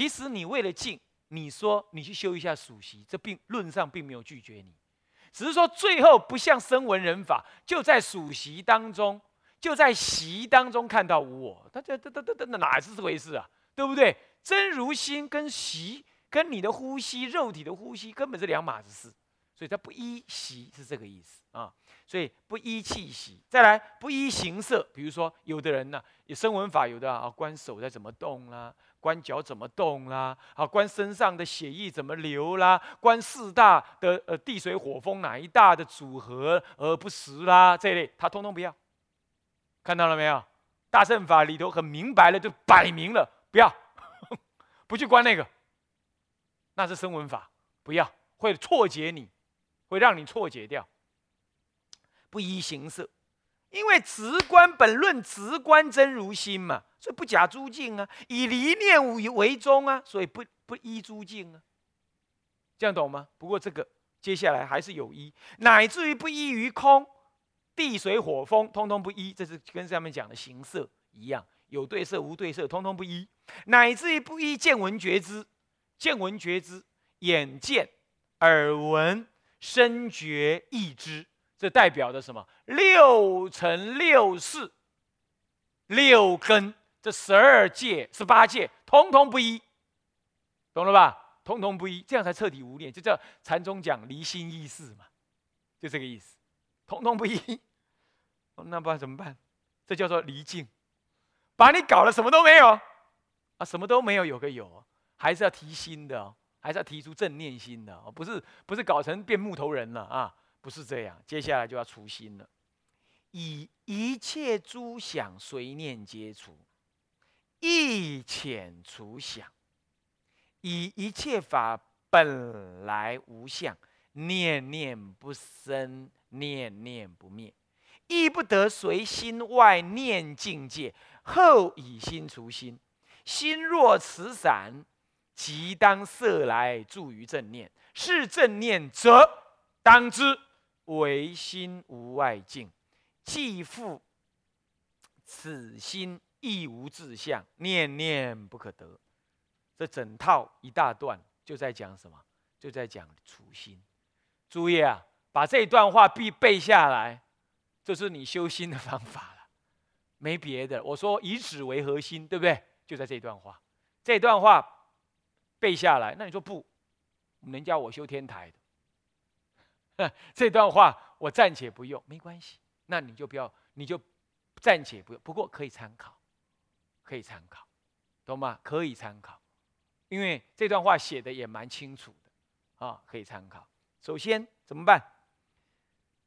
其实你为了静，你说你去修一下属习，这并论上并没有拒绝你，只是说最后不像声闻人法，就在属习当中，就在习当中看到我，他这这这这这哪是这回事啊？对不对？真如心跟习跟你的呼吸，肉体的呼吸根本是两码子事，所以它不依习是这个意思啊。所以不依气息，再来不依形色。比如说，有的人呢，有声闻法，有的啊，观手在怎么动啦，观脚怎么动啦，啊，观身上的血液怎么流啦，观四大的呃地水火风哪一大的组合而不实啦，这类他通通不要。看到了没有？大乘法里头很明白了，就摆明了不要，不去观那个，那是声闻法，不要会错解你，会让你错解掉。不依形式，因为直观本论直观真如心嘛，所以不假诸境啊，以离念为为宗啊，所以不不依诸境啊，这样懂吗？不过这个接下来还是有依，乃至于不依于空，地水火风通通不依，这是跟上面讲的形色一样，有对色无对色通通不依，乃至于不依见闻觉知，见闻觉知，眼见、耳闻、身觉、意知。这代表的什么？六乘六世，六根，这十二界、十八界，通通不一，懂了吧？通通不一，这样才彻底无念，就叫禅宗讲离心意识嘛，就这个意思。通通不一，那不然怎么办？这叫做离境，把你搞了什么都没有啊，什么都没有，有个有，还是要提心的，还是要提出正念心的，不是不是搞成变木头人了啊。不是这样，接下来就要除心了。以一切诸想随念皆除，一遣除想。以一切法本来无相，念念不生，念念不灭，亦不得随心外念境界。后以心除心，心若持散，即当色来助于正念。是正念者，当知。唯心无外境，既复此心亦无志向，念念不可得。这整套一大段就在讲什么？就在讲初心。注意啊，把这段话必背下来，这是你修心的方法了，没别的。我说以此为核心，对不对？就在这段话，这段话背下来。那你说不？人家我修天台的。这段话我暂且不用，没关系。那你就不要，你就暂且不用。不过可以参考，可以参考，懂吗？可以参考，因为这段话写的也蛮清楚的啊，可以参考。首先怎么办？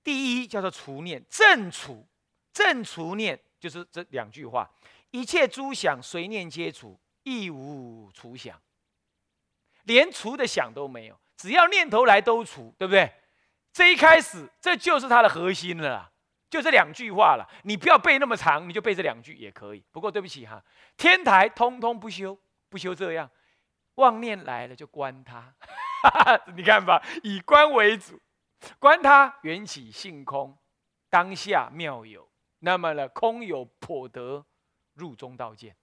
第一叫做除念，正除，正除念就是这两句话：一切诸想随念皆除，亦无除想，连除的想都没有，只要念头来都除，对不对？这一开始，这就是它的核心了，就这两句话了。你不要背那么长，你就背这两句也可以。不过对不起哈，天台通通不修，不修这样，妄念来了就观它。你看吧，以观为主，观它缘起性空，当下妙有。那么呢，空有破得入中道见，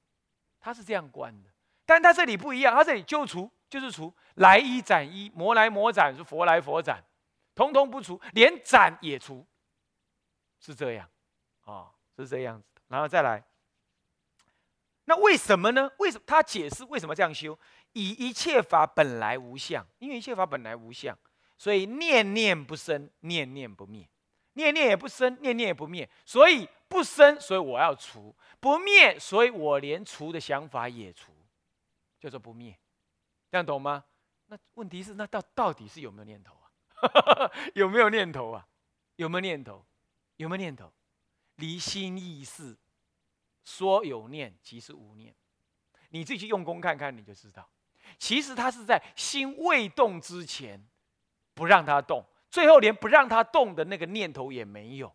他是这样观的。但他这里不一样，他这里就除就是除，来一斩一，魔来魔斩，是佛来佛斩。通通不除，连斩也除，是这样，啊，是这样子的。然后再来，那为什么呢？为什么他解释为什么这样修？以一切法本来无相，因为一切法本来无相，所以念念不生，念念不灭，念念也不生，念念也不灭，所以不生，所以我要除；不灭，所以我连除的想法也除，叫做不灭。这样懂吗？那问题是，那到到底是有没有念头？有没有念头啊？有没有念头？有没有念头？离心意识，说有念，即是无念。你自己去用功看看，你就知道。其实他是在心未动之前，不让他动，最后连不让他动的那个念头也没有，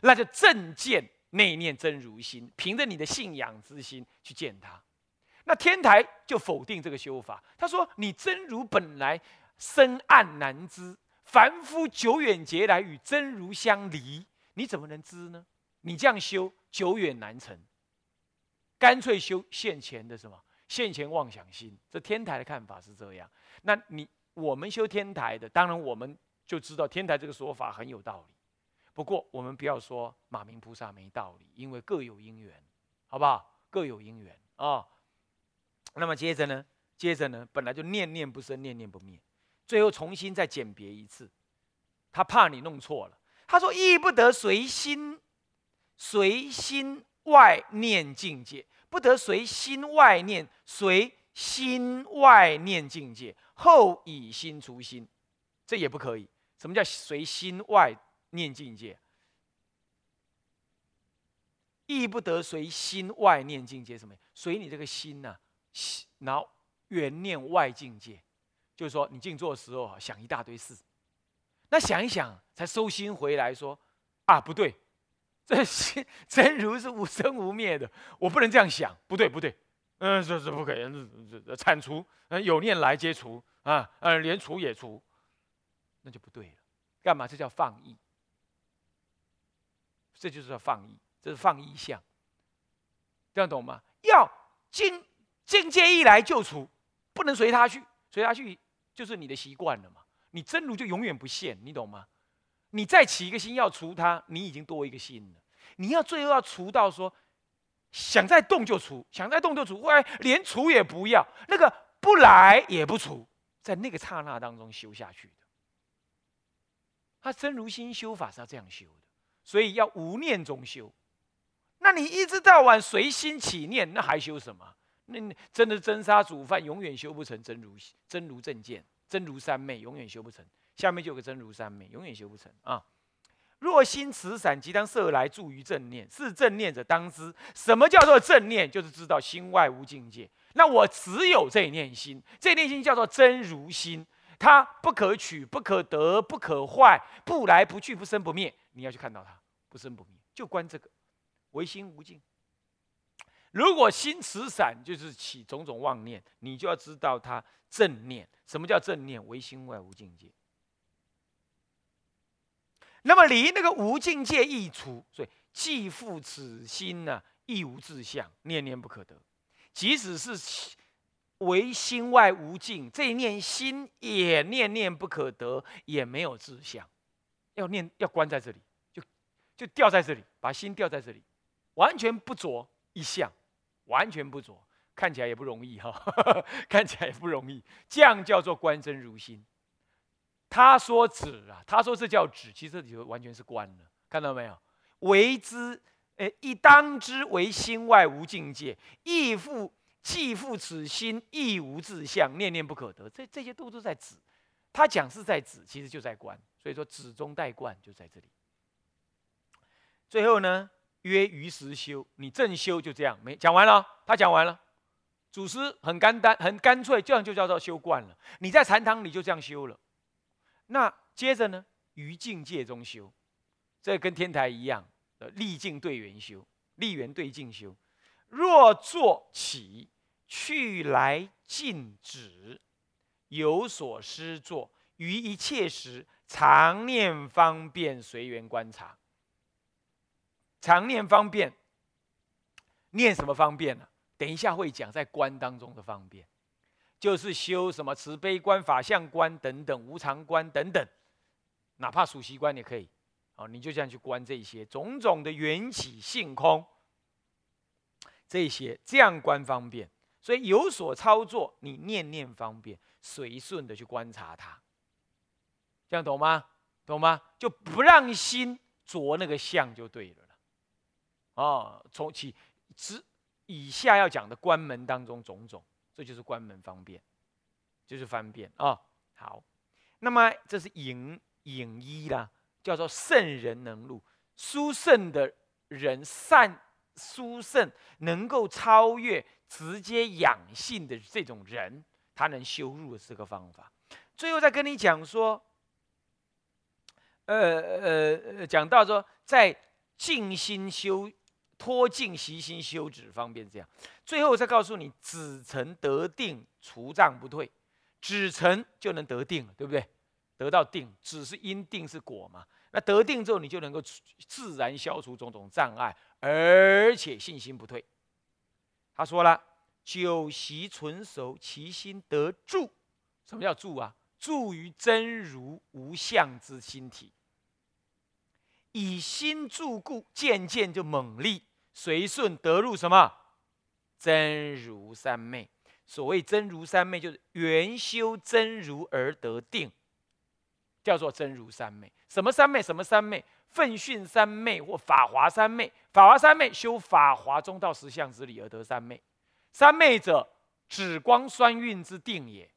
那就正见内念真如心，凭着你的信仰之心去见他。那天台就否定这个修法，他说：“你真如本来深暗难知。”凡夫久远劫来与真如相离，你怎么能知呢？你这样修久远难成，干脆修现前的什么现前妄想心。这天台的看法是这样。那你我们修天台的，当然我们就知道天台这个说法很有道理。不过我们不要说马明菩萨没道理，因为各有因缘，好不好？各有因缘啊。那么接着呢？接着呢？本来就念念不生，念念不灭，最后重新再简别一次。他怕你弄错了，他说：“亦不得随心，随心外念境界，不得随心外念，随心外念境界，后以心除心，这也不可以。什么叫随心外念境界？亦不得随心外念境界，什么？随你这个心呐，然后缘念外境界，就是说你静坐的时候想一大堆事。”那想一想，才收心回来，说：“啊，不对，这心真如是无生无灭的，我不能这样想，不对，不对，嗯，这这不可以，这这铲除，嗯，有念来皆除啊，呃，连除也除，那就不对了。干嘛？这叫放逸，这就是叫放逸，这是放逸相，这样懂吗？要境境界一来就除，不能随他去，随他去就是你的习惯了嘛。”你真如就永远不现，你懂吗？你再起一个心要除它，你已经多一个心了。你要最后要除到说，想再动就除，想再动就除，或连除也不要，那个不来也不除，在那个刹那当中修下去的。他真如心修法是要这样修的，所以要无念中修。那你一直到晚随心起念，那还修什么？那真的真杀煮饭，永远修不成真如真如正见。真如三昧永远修不成，下面就有个真如三昧永远修不成啊！若心慈散，即当色来助于正念。是正念者当知，什么叫做正念？就是知道心外无境界。那我只有这一念心，这一念心叫做真如心，它不可取、不可得、不可坏，不来不去、不生不灭。你要去看到它不生不灭，就观这个唯心无境。如果心慈散，就是起种种妄念，你就要知道它正念。什么叫正念？唯心外无境界。那么离那个无境界一除，所以既复此心呢，亦无志向，念念不可得。即使是唯心外无境，这一念心也念念不可得，也没有志向。要念要关在这里，就就掉在这里，把心掉在这里，完全不着一相。完全不着，看起来也不容易哈，看起来也不容易。这样叫做观真如心。他说止啊，他说这叫止，其实这里完全是观了，看到没有？为之，诶，一当之为心外无境界，亦复既复此心亦无自相，念念不可得。这这些都是在止。他讲是在止，其实就在观。所以说止中带观就在这里。最后呢？曰于时修，你正修就这样，没讲完了。他讲完了，祖师很干单，很干脆，这样就叫做修惯了。你在禅堂里就这样修了。那接着呢，于境界中修，这跟天台一样，呃，立境对缘修，立缘对境修。若坐起，去来静止，有所思作，于一切时常念方便，随缘观察。常念方便，念什么方便呢？等一下会讲，在观当中的方便，就是修什么慈悲观、法相观等等、无常观等等，哪怕属习观也可以。哦，你就这样去观这些种种的缘起性空，这些这样观方便。所以有所操作，你念念方便，随顺的去观察它，这样懂吗？懂吗？就不让心着那个相就对了。哦，从起之以下要讲的关门当中种种，这就是关门方便，就是方便啊。好，那么这是隐隐一啦，叫做圣人能入，殊胜的人善殊胜，能够超越直接养性的这种人，他能修入的这个方法。最后再跟你讲说，呃呃，讲到说在静心修。脱尽习心修止方便这样，最后再告诉你，止成得定，除障不退，止成就能得定了，对不对？得到定，止是因，定是果嘛。那得定之后，你就能够自然消除种种障碍，而且信心不退。他说了，久习纯熟，其心得住。什么叫住啊？住于真如无相之心体，以心助故，渐渐就猛力随顺得入什么真如三昧。所谓真如三昧，就是原修真如而得定，叫做真如三昧。什么三昧？什么三昧？奋训三昧或法华三昧。法华三昧修法华中道实相之理而得三昧。三昧者，止光酸运之定也，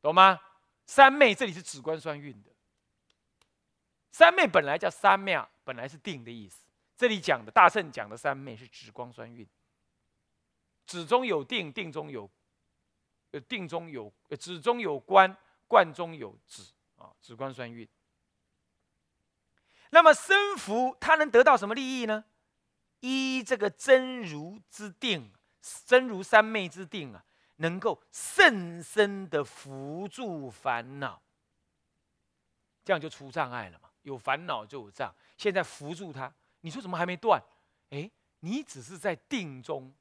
懂吗？三昧这里是止观双运的。三昧本来叫三昧，本来是定的意思。这里讲的大圣讲的三昧是指光双运，指中有定，定中有。呃，定中有呃，止中有观，观中有止啊，止观双运。那么生福他能得到什么利益呢？依这个真如之定，真如三昧之定啊，能够甚深的扶助烦恼，这样就出障碍了嘛。有烦恼就有障，现在扶住他，你说怎么还没断？哎，你只是在定中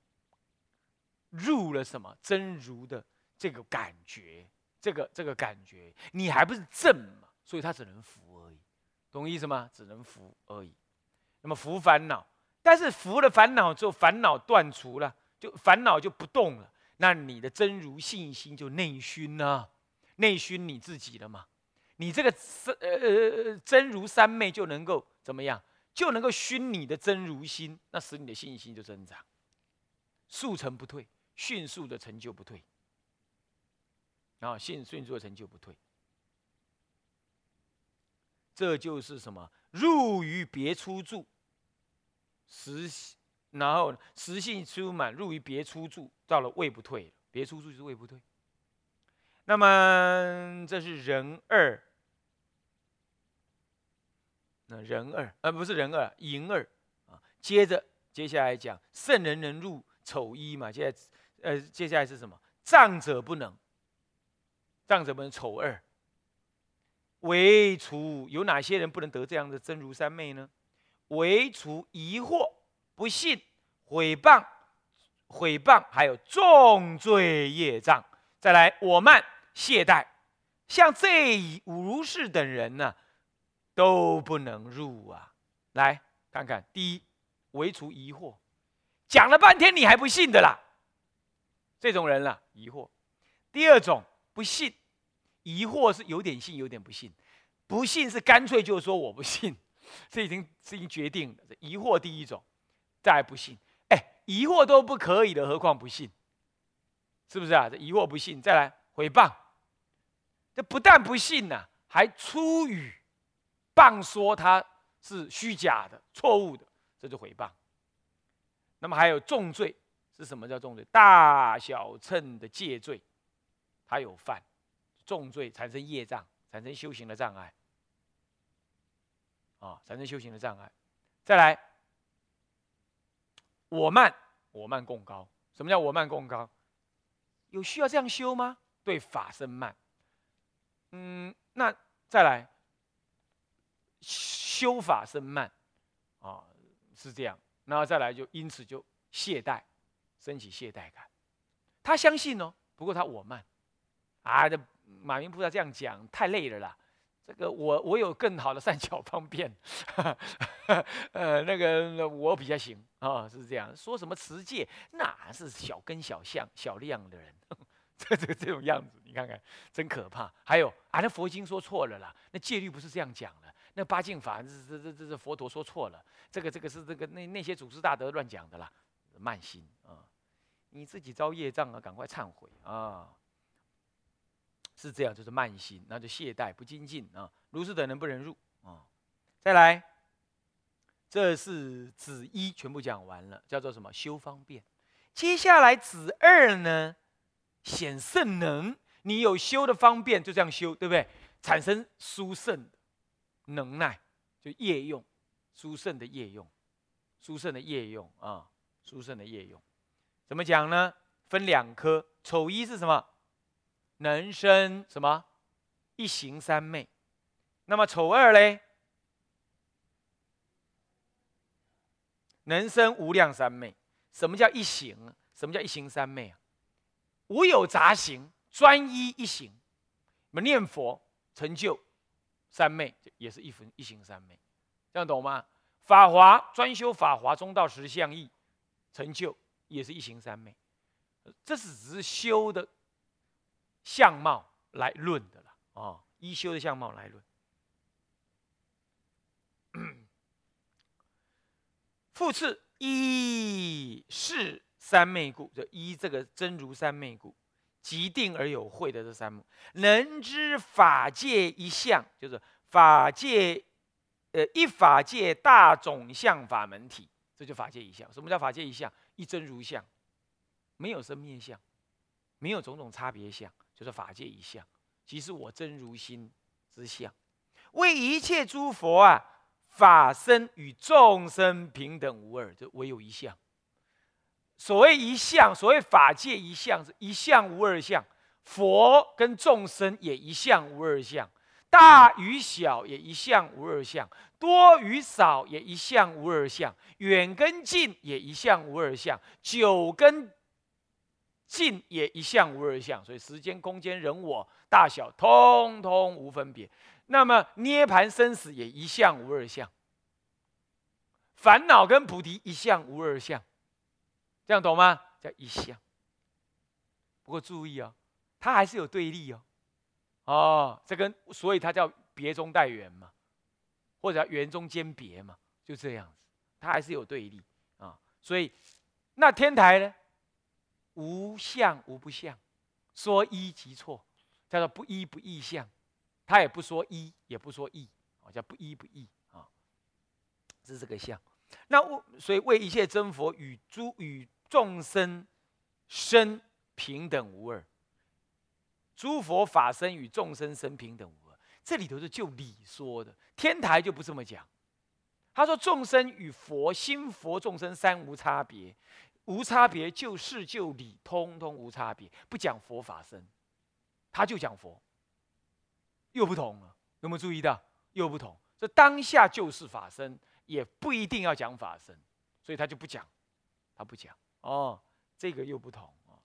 入了什么真如的。这个感觉，这个这个感觉，你还不是正嘛？所以他只能扶而已，懂意思吗？只能扶而已。那么扶烦恼，但是扶了烦恼之后，烦恼断除了，就烦恼就不动了。那你的真如信心就内熏呢？内熏你自己了嘛？你这个真呃真如三昧就能够怎么样？就能够熏你的真如心，那使你的信心就增长，速成不退，迅速的成就不退。啊迅迅速成就不退，这就是什么？入于别出住，实然后实性出满，入于别出住，到了位不退，别出住就是位不退。那么这是人二，那人二啊不是人二，淫二啊。接着接下来讲圣人能入丑一嘛？现在呃接下来是什么？障者不能。障者不能丑二，唯除有哪些人不能得这样的真如三昧呢？唯除疑惑、不信、毁谤、毁谤，还有重罪业障。再来我慢、懈怠，像这五如是等人呢，都不能入啊！来看看，第一，唯除疑惑，讲了半天你还不信的啦，这种人啦，疑惑。第二种，不信。疑惑是有点信，有点不信；不信是干脆就说我不信，这已经已经决定了。疑惑第一种，再不信。哎，疑惑都不可以的，何况不信？是不是啊？这疑惑不信，再来诽谤，这不但不信呐，还出语谤说他是虚假的、错误的，这就诽谤。那么还有重罪是什么叫重罪？大小乘的戒罪，他有犯。重罪产生业障，产生修行的障碍，啊，产生修行的障碍。再来，我慢，我慢共高。什么叫我慢共高？有需要这样修吗？对法生慢。嗯，那再来，修法生慢，啊，是这样。然后再来就因此就懈怠，升起懈怠感。他相信哦，不过他我慢，啊，这。马云菩萨这样讲太累了啦，这个我我有更好的善巧方便，呃，那个我比较行啊，是这样。说什么持戒，那是小根小相小量的人，这这这种样子，你看看真可怕。还有啊，那佛经说错了啦，那戒律不是这样讲的，那八敬法这这这这这佛陀说错了，这个这个是这个那那些祖师大德乱讲的啦，慢心啊，你自己遭业障啊，赶快忏悔啊。是这样，就是慢心，那就懈怠不精进啊。如是等人不能入啊。再来，这是子一全部讲完了，叫做什么？修方便。接下来子二呢，显圣能。你有修的方便，就这样修，对不对？产生殊胜能耐，就业用，殊胜的业用，殊胜的业用啊，殊胜的业用。怎么讲呢？分两科，丑一是什么？能生什么一行三昧？那么丑二嘞？能生无量三昧。什么叫一行？什么叫一行三昧啊？无有杂行，专一一行。我们念佛成就三昧，也是一分一行三昧，这样懂吗？法华专修法华中道实相义，成就也是一行三昧。这是只是修的相貌来论的了啊，依修的相貌来论。复次，一是三昧故，就一这个真如三昧故，即定而有慧的这三目，能知法界一相，就是法界，呃，一法界大种相法门体，这就法界一相。什么叫法界一相？一真如相，没有生灭相，没有种种差别相，就是法界一相，即是我真如心之相，为一切诸佛啊。法身与众生平等无二，就唯有一相。所谓一相，所谓法界一相，是一相无二相。佛跟众生也一相无二相，大与小也一相无二相，多与少也一相无二相，远跟近也一相无二相，久跟近也一相无二相。所以时间、空间、人我大小，通通无分别。那么涅盘生死也一相无二相，烦恼跟菩提一相无二相，这样懂吗？叫一相。不过注意哦，它还是有对立哦。哦，这跟所以它叫别中带圆嘛，或者叫圆中兼别嘛，就这样子，它还是有对立啊。所以那天台呢，无相无不相，说一即错，叫做不一不异相。他也不说一，也不说异，啊，叫不一不异啊，是这个相。那我所以为一切真佛与诸与众生生平等无二，诸佛法身与众生生平等无二。这里头是就理说的，天台就不这么讲。他说众生与佛心佛众生三无差别，无差别就事就理，通通无差别，不讲佛法身，他就讲佛。又不同了，有没有注意到？又不同。这当下就是法身，也不一定要讲法身，所以他就不讲，他不讲。哦，这个又不同哦。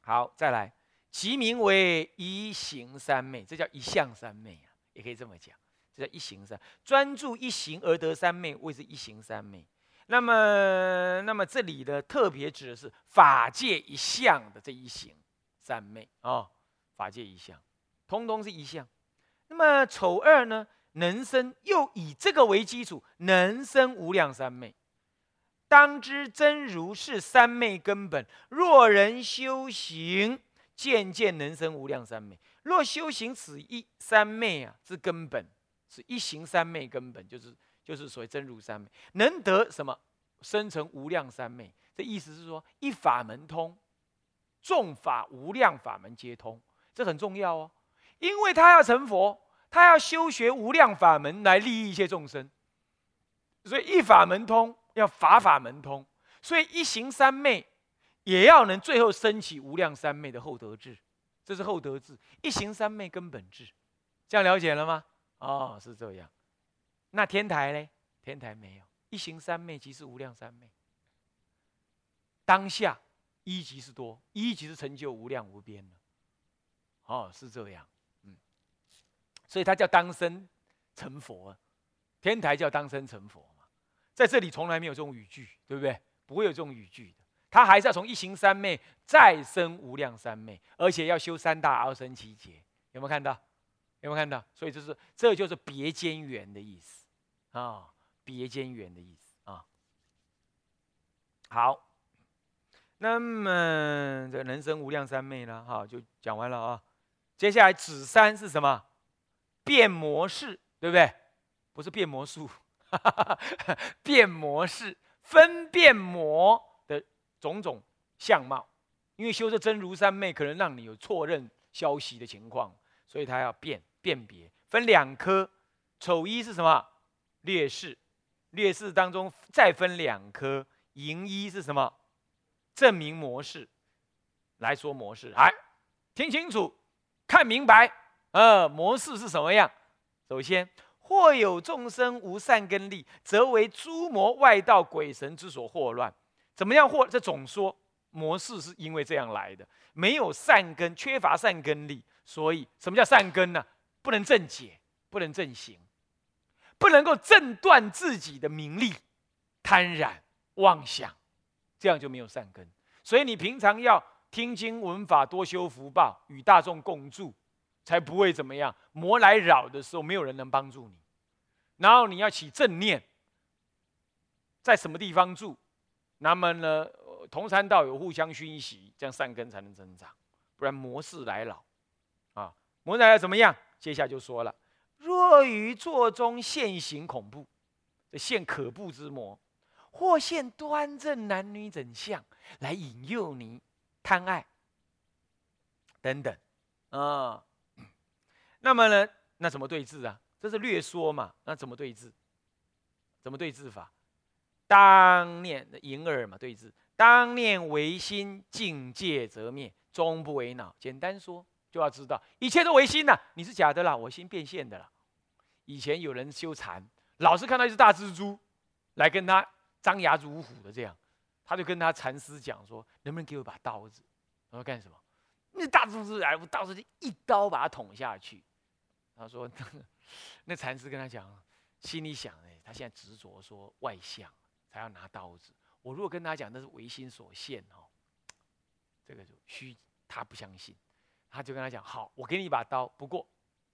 好，再来，其名为一行三昧，这叫一相三昧啊，也可以这么讲，这叫一行三，专注一行而得三昧，谓之一行三昧。那么，那么这里的特别指的是法界一相的这一行三昧啊，法界一相。通通是一项，那么丑二呢？能生又以这个为基础，能生无量三昧。当知真如是三昧根本。若人修行，渐渐能生无量三昧。若修行此一三昧啊，之根本是一行三昧根本，就是就是所谓真如三昧，能得什么？生成无量三昧。这意思是说，一法门通，众法无量法门皆通，这很重要哦。因为他要成佛，他要修学无量法门来利益一切众生，所以一法门通要法法门通，所以一行三昧也要能最后升起无量三昧的厚德智，这是厚德智，一行三昧根本智，这样了解了吗？哦，是这样。那天台呢？天台没有一行三昧即是无量三昧，当下一即是多，一即是成就无量无边了。哦，是这样。嗯所以他叫当生成佛，天台叫当生成佛，在这里从来没有这种语句，对不对？不会有这种语句的。他还是要从一行三昧再生无量三昧，而且要修三大阿僧祇劫。有没有看到？有没有看到？所以就是这就是别间缘的意思啊，别间缘的意思啊。好，那么这人生无量三昧呢，哈，就讲完了啊。接下来子三是什么？变模式，对不对？不是变魔术，变模式，分辨魔的种种相貌。因为修这真如三昧，可能让你有错认消息的情况，所以他要辨辨别，分两科。丑一是什么？劣势，劣势当中再分两科。淫一是什么？证明模式。来说模式，来听清楚，看明白。呃，模式是什么样？首先，或有众生无善根力，则为诸魔外道鬼神之所惑乱。怎么样惑？这总说模式是因为这样来的，没有善根，缺乏善根力，所以什么叫善根呢？不能正解，不能正行，不能够正断自己的名利、贪婪、妄想，这样就没有善根。所以你平常要听经闻法，多修福报，与大众共住，才不会怎么样。魔来扰的时候，没有人能帮助你。然后你要起正念，在什么地方住？那么呢，同山道友互相熏习，这样善根才能增长，不然魔事来扰，啊，魔来怎么样？接下来就说了：若于座中现行恐怖，这现可怖之魔，或现端正男女整相，来引诱你贪爱等等，啊，那么呢，那怎么对治啊？这是略说嘛，那怎么对治？怎么对治法？当念银耳嘛，对治。当念唯心，境界则灭，终不为恼。简单说，就要知道一切都唯心呐，你是假的啦，我心变现的啦。以前有人修禅，老是看到一只大蜘蛛，来跟他张牙如虎的这样，他就跟他禅师讲说，能不能给我把刀子？他说干什么？那大蜘蛛来，我到时候就一刀把它捅下去。他说，那禅师跟他讲，心里想哎，他现在执着说外相。才要拿刀子。我如果跟他讲那是唯心所现哦，这个就虚，他不相信。他就跟他讲：好，我给你一把刀，不过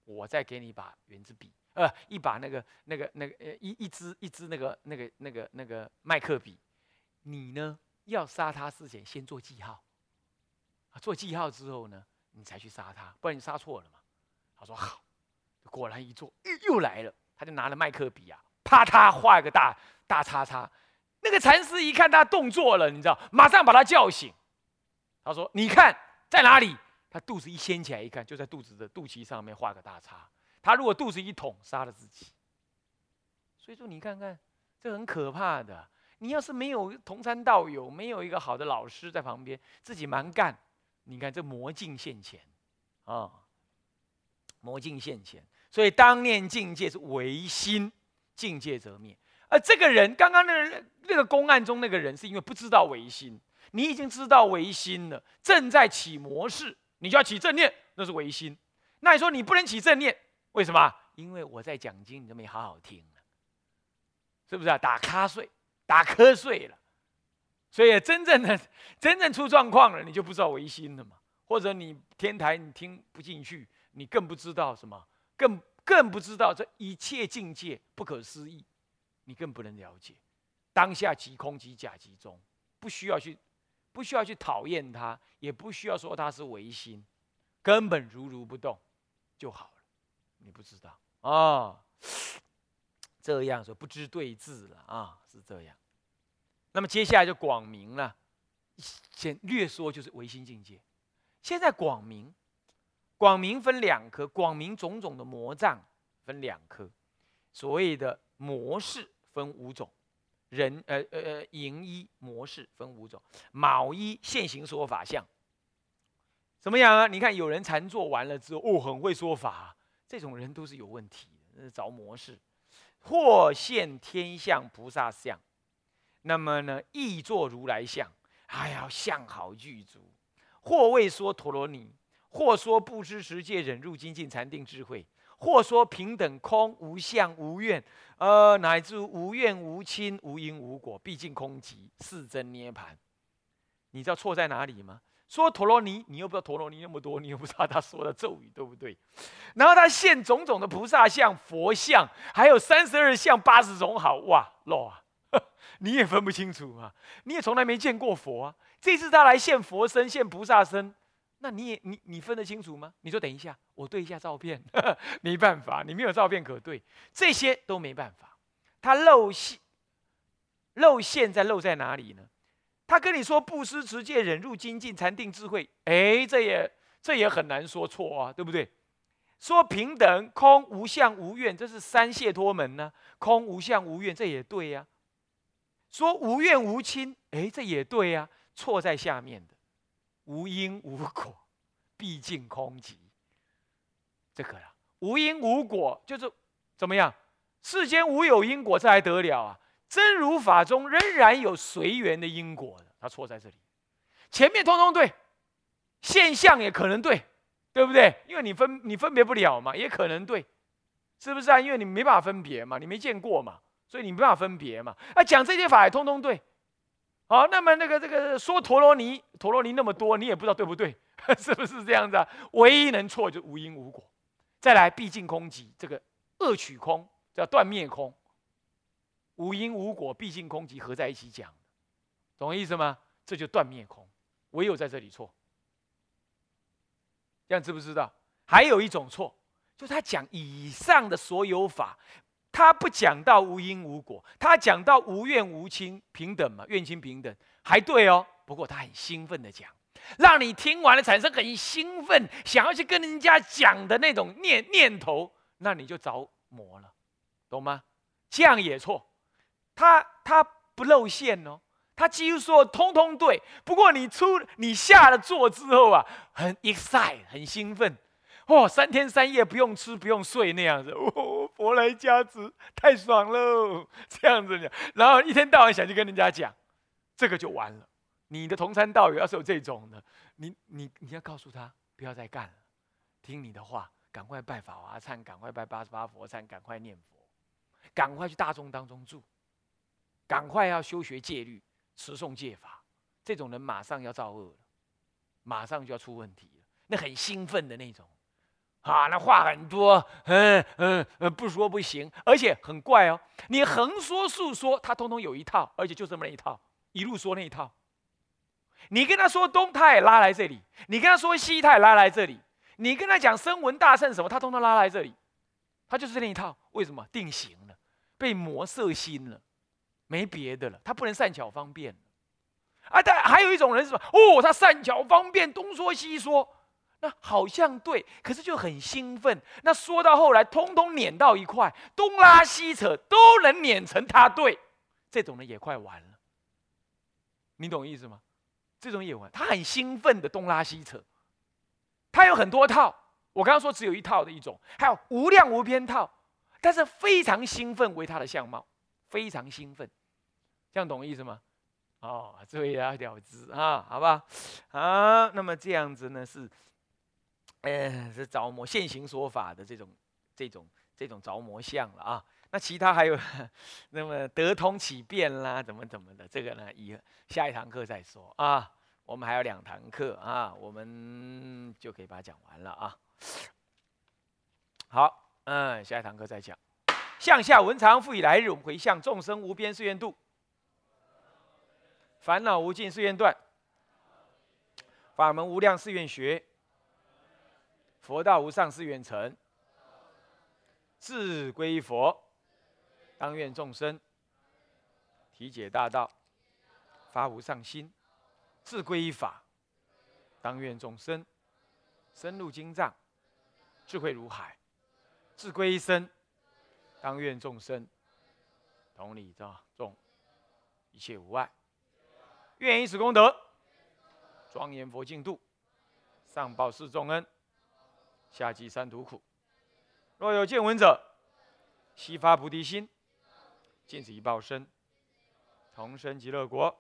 我再给你一把圆珠笔，呃，一把那个那个那个呃一一支一支那个那个那个那个麦克笔。你呢要杀他之前先做记号，做记号之后呢，你才去杀他，不然你杀错了嘛。他说好，果然一做又又来了，他就拿了麦克笔啊，啪嗒画一个大大叉叉。那个禅师一看他动作了，你知道，马上把他叫醒。他说：“你看在哪里？”他肚子一掀起来一看，就在肚子的肚脐上面画个大叉。他如果肚子一捅，杀了自己。所以说，你看看，这很可怕的。你要是没有同参道友，没有一个好的老师在旁边，自己蛮干，你看这魔镜现前啊，魔镜现前。所以当念境界是唯心，境界则灭。而这个人，刚刚那个那个公案中那个人，是因为不知道唯心。你已经知道唯心了，正在起模式，你就要起正念，那是唯心。那你说你不能起正念，为什么？因为我在讲经，你都没好好听是不是啊？打瞌睡，打瞌睡了。所以真正的真正出状况了，你就不知道唯心了嘛？或者你天台你听不进去，你更不知道什么，更更不知道这一切境界不可思议。你更不能了解，当下即空即假即中，不需要去，不需要去讨厌它，也不需要说它是唯心，根本如如不动就好了。你不知道啊？这样说不知对治了啊？是这样。那么接下来就广明了，先略说就是唯心境界。现在广明，广明分两科，广明种种的魔障分两科，所谓的模式。分五种，人呃呃呃，营一模式分五种，卯一现行说法相，怎么样啊？你看有人禅坐完了之后，哦，很会说法，这种人都是有问题的，着模式。或现天相菩萨相，那么呢，亦作如来相，哎呀，相好具足。或未说陀罗尼，或说不知持戒忍入精进禅定智慧。或说平等空无相无愿，呃，乃至无怨无亲无因无果，毕竟空寂是真涅盘。你知道错在哪里吗？说陀罗尼，你又不知道陀罗尼那么多，你又不知道他说的咒语对不对？然后他现种种的菩萨像、佛像，还有三十二相、八十种好哇，漏啊！你也分不清楚啊，你也从来没见过佛啊。这次他来现佛身、现菩萨身。那你也你你分得清楚吗？你说等一下，我对一下照片，没办法，你没有照片可对，这些都没办法。他露馅，露馅在露在哪里呢？他跟你说布施、持戒、忍辱、精进、禅定、智慧，哎，这也这也很难说错啊，对不对？说平等、空、无相、无愿，这是三解脱门呢。空、无相、无愿，这也对呀。说无怨无亲，哎，这也对呀。错在下面的。无因无果，毕竟空寂。这个啦，无因无果就是怎么样？世间无有因果，这还得了啊？真如法中仍然有随缘的因果的，他错在这里。前面通通对，现象也可能对，对不对？因为你分你分别不了嘛，也可能对，是不是啊？因为你没办法分别嘛，你没见过嘛，所以你没办法分别嘛。啊，讲这些法也通通对，好，那么那个这个说陀罗尼，陀罗尼那么多，你也不知道对不对，是不是这样子啊？唯一能错就无因无果。再来，毕竟空寂，这个恶取空叫断灭空，无因无果，毕竟空寂合在一起讲，懂意思吗？这就断灭空，唯有在这里错。这样知不知道？还有一种错，就是他讲以上的所有法，他不讲到无因无果，他讲到无怨无亲平等嘛，怨亲平等还对哦。不过他很兴奋的讲。让你听完了产生很兴奋，想要去跟人家讲的那种念念头，那你就着魔了，懂吗？这样也错，他他不露馅哦，他几乎说通通对。不过你出你下了座之后啊，很 excite，很兴奋，哦，三天三夜不用吃不用睡那样子，佛来加持，太爽喽，这样子讲，然后一天到晚想去跟人家讲，这个就完了。你的同参道友要是有这种的，你你你要告诉他不要再干了，听你的话，赶快拜法华忏，赶快拜八十八佛忏，赶快念佛，赶快去大众当中住，赶快要修学戒律，持诵戒法。这种人马上要造恶了，马上就要出问题了。那很兴奋的那种，啊，那话很多，嗯嗯嗯，不说不行，而且很怪哦。你横说竖说，他通通有一套，而且就这么一套，一路说那一套。你跟他说东，他也拉来这里；你跟他说西，他也拉来这里。你跟他讲声闻大圣什么，他通通拉来这里。他就是那一套。为什么？定型了，被魔色心了，没别的了。他不能善巧方便。啊，但还有一种人是什么？哦，他善巧方便，东说西说，那好像对，可是就很兴奋。那说到后来，通通碾到一块，东拉西扯，都能碾成他对。这种人也快完了。你懂意思吗？这种也玩，他很兴奋的东拉西扯，他有很多套。我刚刚说只有一套的一种，还有无量无边套，但是非常兴奋为他的相貌，非常兴奋，这样懂意思吗？哦，这位要了之啊，好吧？啊，那么这样子呢是，哎，是着魔现行说法的这种这种这种着魔相了啊。那其他还有，那么得通起变啦，怎么怎么的，这个呢，以下一堂课再说啊。我们还有两堂课啊，我们就可以把它讲完了啊。好，嗯，下一堂课再讲。向下文长复以来日，我们回向众生无边誓愿度，烦恼无尽誓愿断，法门无量誓愿学，佛道无上誓愿成，自归佛。当愿众生体解大道，发无上心，自归法。当愿众生深入经藏，智慧如海，自归一生。当愿众生同理大众，一切无碍。愿以此功德，庄严佛净土，上报四重恩，下济三毒苦。若有见闻者，悉发菩提心。尽此一报身，同生极乐国。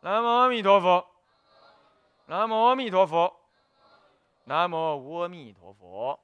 南无阿弥陀佛。南无阿弥陀佛。南无阿弥陀佛。